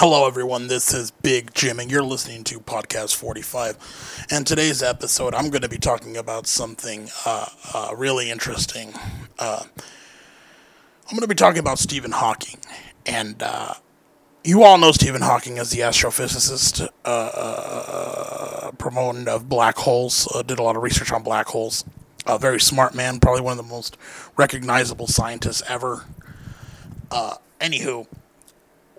Hello, everyone. This is Big Jim, and you're listening to Podcast 45. And today's episode, I'm going to be talking about something uh, uh, really interesting. Uh, I'm going to be talking about Stephen Hawking. And uh, you all know Stephen Hawking as the astrophysicist, uh, uh, proponent of black holes, did a lot of research on black holes. A very smart man, probably one of the most recognizable scientists ever. anywho,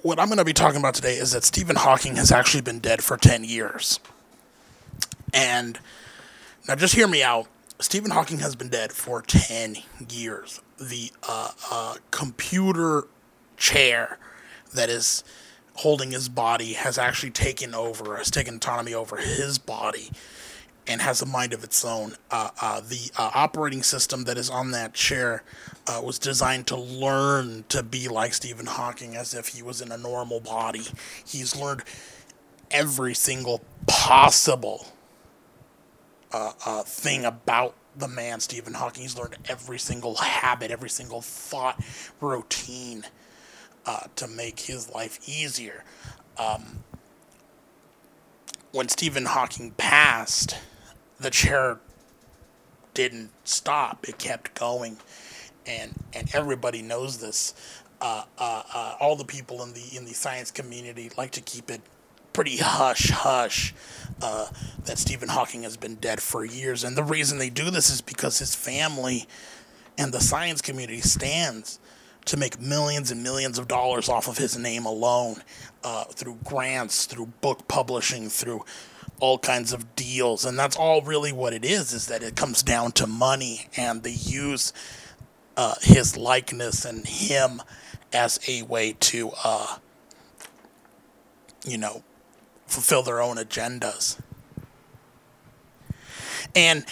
what I'm going to be talking about today is that Stephen Hawking has actually been dead for 10 years. And now just hear me out. Stephen Hawking has been dead for 10 years. The uh, uh, computer chair that is holding his body has actually taken over, has taken autonomy over his body and has a mind of its own. Uh, uh, the uh, operating system that is on that chair uh, was designed to learn to be like Stephen Hawking as if he was in a normal body. He's learned every single possible uh, uh, thing about the man, Stephen Hawking. He's learned every single habit, every single thought, routine to make his life easier. Um, when Stephen Hawking passed, the chair didn't stop; it kept going, and and everybody knows this. Uh, uh, uh, all the people in the in the science community like to keep it pretty hush hush uh, that Stephen Hawking has been dead for years, and the reason they do this is because his family and the science community stands to make millions and millions of dollars off of his name alone uh, through grants, through book publishing, through all kinds of deals. And that's all really what it is is that it comes down to money and they use uh, his likeness and him as a way to uh, you know fulfill their own agendas. And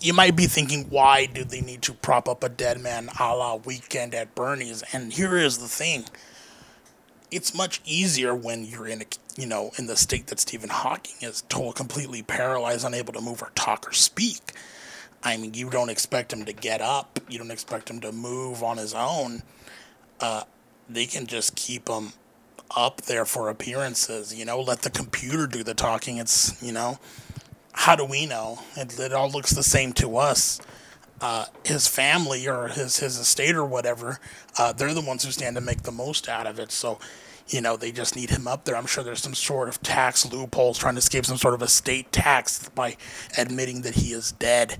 you might be thinking why do they need to prop up a dead man a la weekend at bernie's? And here is the thing. It's much easier when you're in a you know in the state that Stephen Hawking is, told completely paralyzed, unable to move or talk or speak. I mean, you don't expect him to get up. You don't expect him to move on his own. Uh, they can just keep him up there for appearances. You know, let the computer do the talking. It's you know, how do we know? It, it all looks the same to us. Uh, his family or his his estate or whatever, uh, they're the ones who stand to make the most out of it. So, you know, they just need him up there. I'm sure there's some sort of tax loopholes trying to escape some sort of a state tax by admitting that he is dead.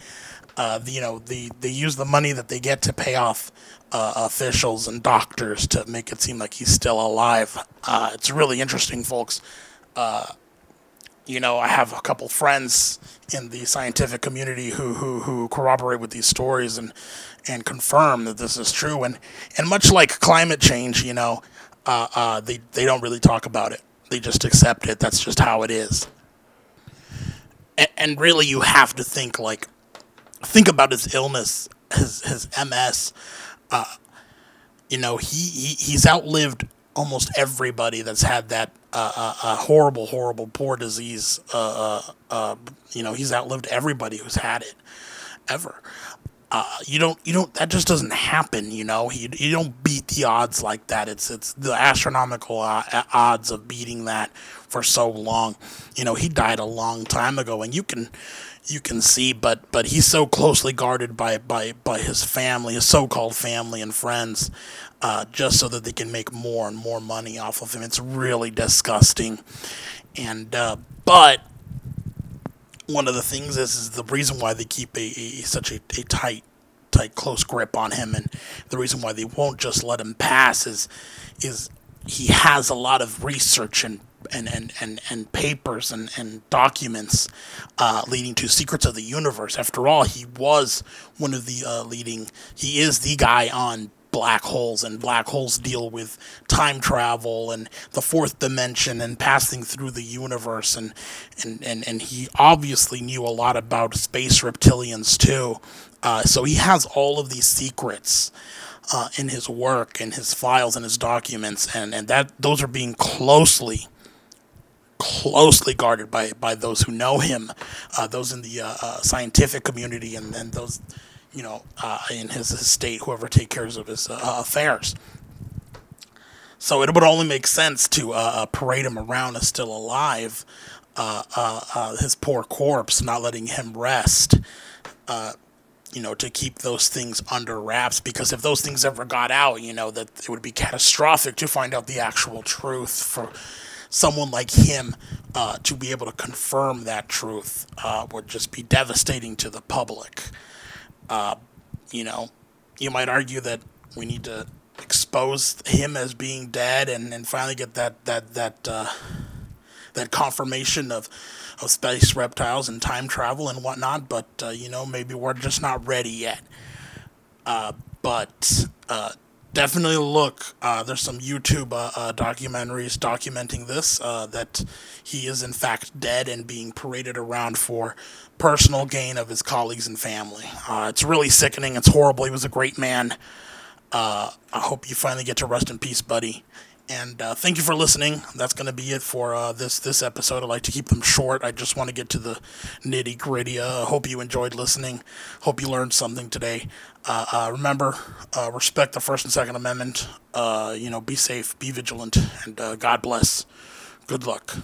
Uh, you know, the they use the money that they get to pay off uh, officials and doctors to make it seem like he's still alive. Uh, it's really interesting, folks. Uh, you know, I have a couple friends in the scientific community who, who, who corroborate with these stories and, and confirm that this is true. And, and much like climate change, you know, uh, uh, they, they don't really talk about it. They just accept it. That's just how it is. And, and really, you have to think like, think about his illness, his, his MS. Uh, you know, he, he, he's outlived almost everybody that's had that uh, uh, uh, horrible, horrible, poor disease. Uh, uh, you know, he's outlived everybody who's had it ever. You don't, you don't. That just doesn't happen. You know, you, you don't beat the odds like that. It's it's the astronomical odds of beating that for so long. You know, he died a long time ago, and you can you can see, but but he's so closely guarded by by by his family, his so-called family and friends, uh, just so that they can make more and more money off of him. It's really disgusting, and uh, but one of the things is is the reason why they keep a, a such a, a tight tight close grip on him, and the reason why they won't just let him pass is is he has a lot of research and and, and, and, and papers and, and documents uh, leading to Secrets of the Universe. After all, he was one of the uh, leading, he is the guy on black holes, and black holes deal with time travel and the fourth dimension and passing through the universe. And, and, and, and he obviously knew a lot about space reptilians too. Uh, so he has all of these secrets uh, in his work and his files and his documents, and, and that those are being closely closely guarded by, by those who know him, uh, those in the uh, uh, scientific community, and, then those, you know, uh, in his estate, whoever take care of his uh, affairs. So it would only make sense to uh, uh, parade him around as still alive, uh, uh, uh, his poor corpse, not letting him rest. you know, to keep those things under wraps because if those things ever got out, you know, that it would be catastrophic to find out the actual truth for someone like him uh, to be able to confirm that truth uh, would just be devastating to the public. Uh, you know, you might argue that we need to expose him as being dead and, and finally get that that that uh, that confirmation of of space reptiles and time travel and whatnot. But uh, you know, maybe we're just not ready yet. Uh, but uh, definitely look. Uh, there's some YouTube uh, uh, documentaries documenting this uh, that he is in fact dead and being paraded around for personal gain of his colleagues and family. Uh, it's really sickening. It's horrible. He was a great man. Uh, I hope you finally get to rest in peace, buddy. And uh, thank you for listening. That's going to be it for uh, this this episode. I like to keep them short. I just want to get to the nitty gritty. Uh, hope you enjoyed listening. Hope you learned something today. Uh, uh, remember, uh, respect the First and Second Amendment. you know, be safe, be vigilant, and God bless. Good luck.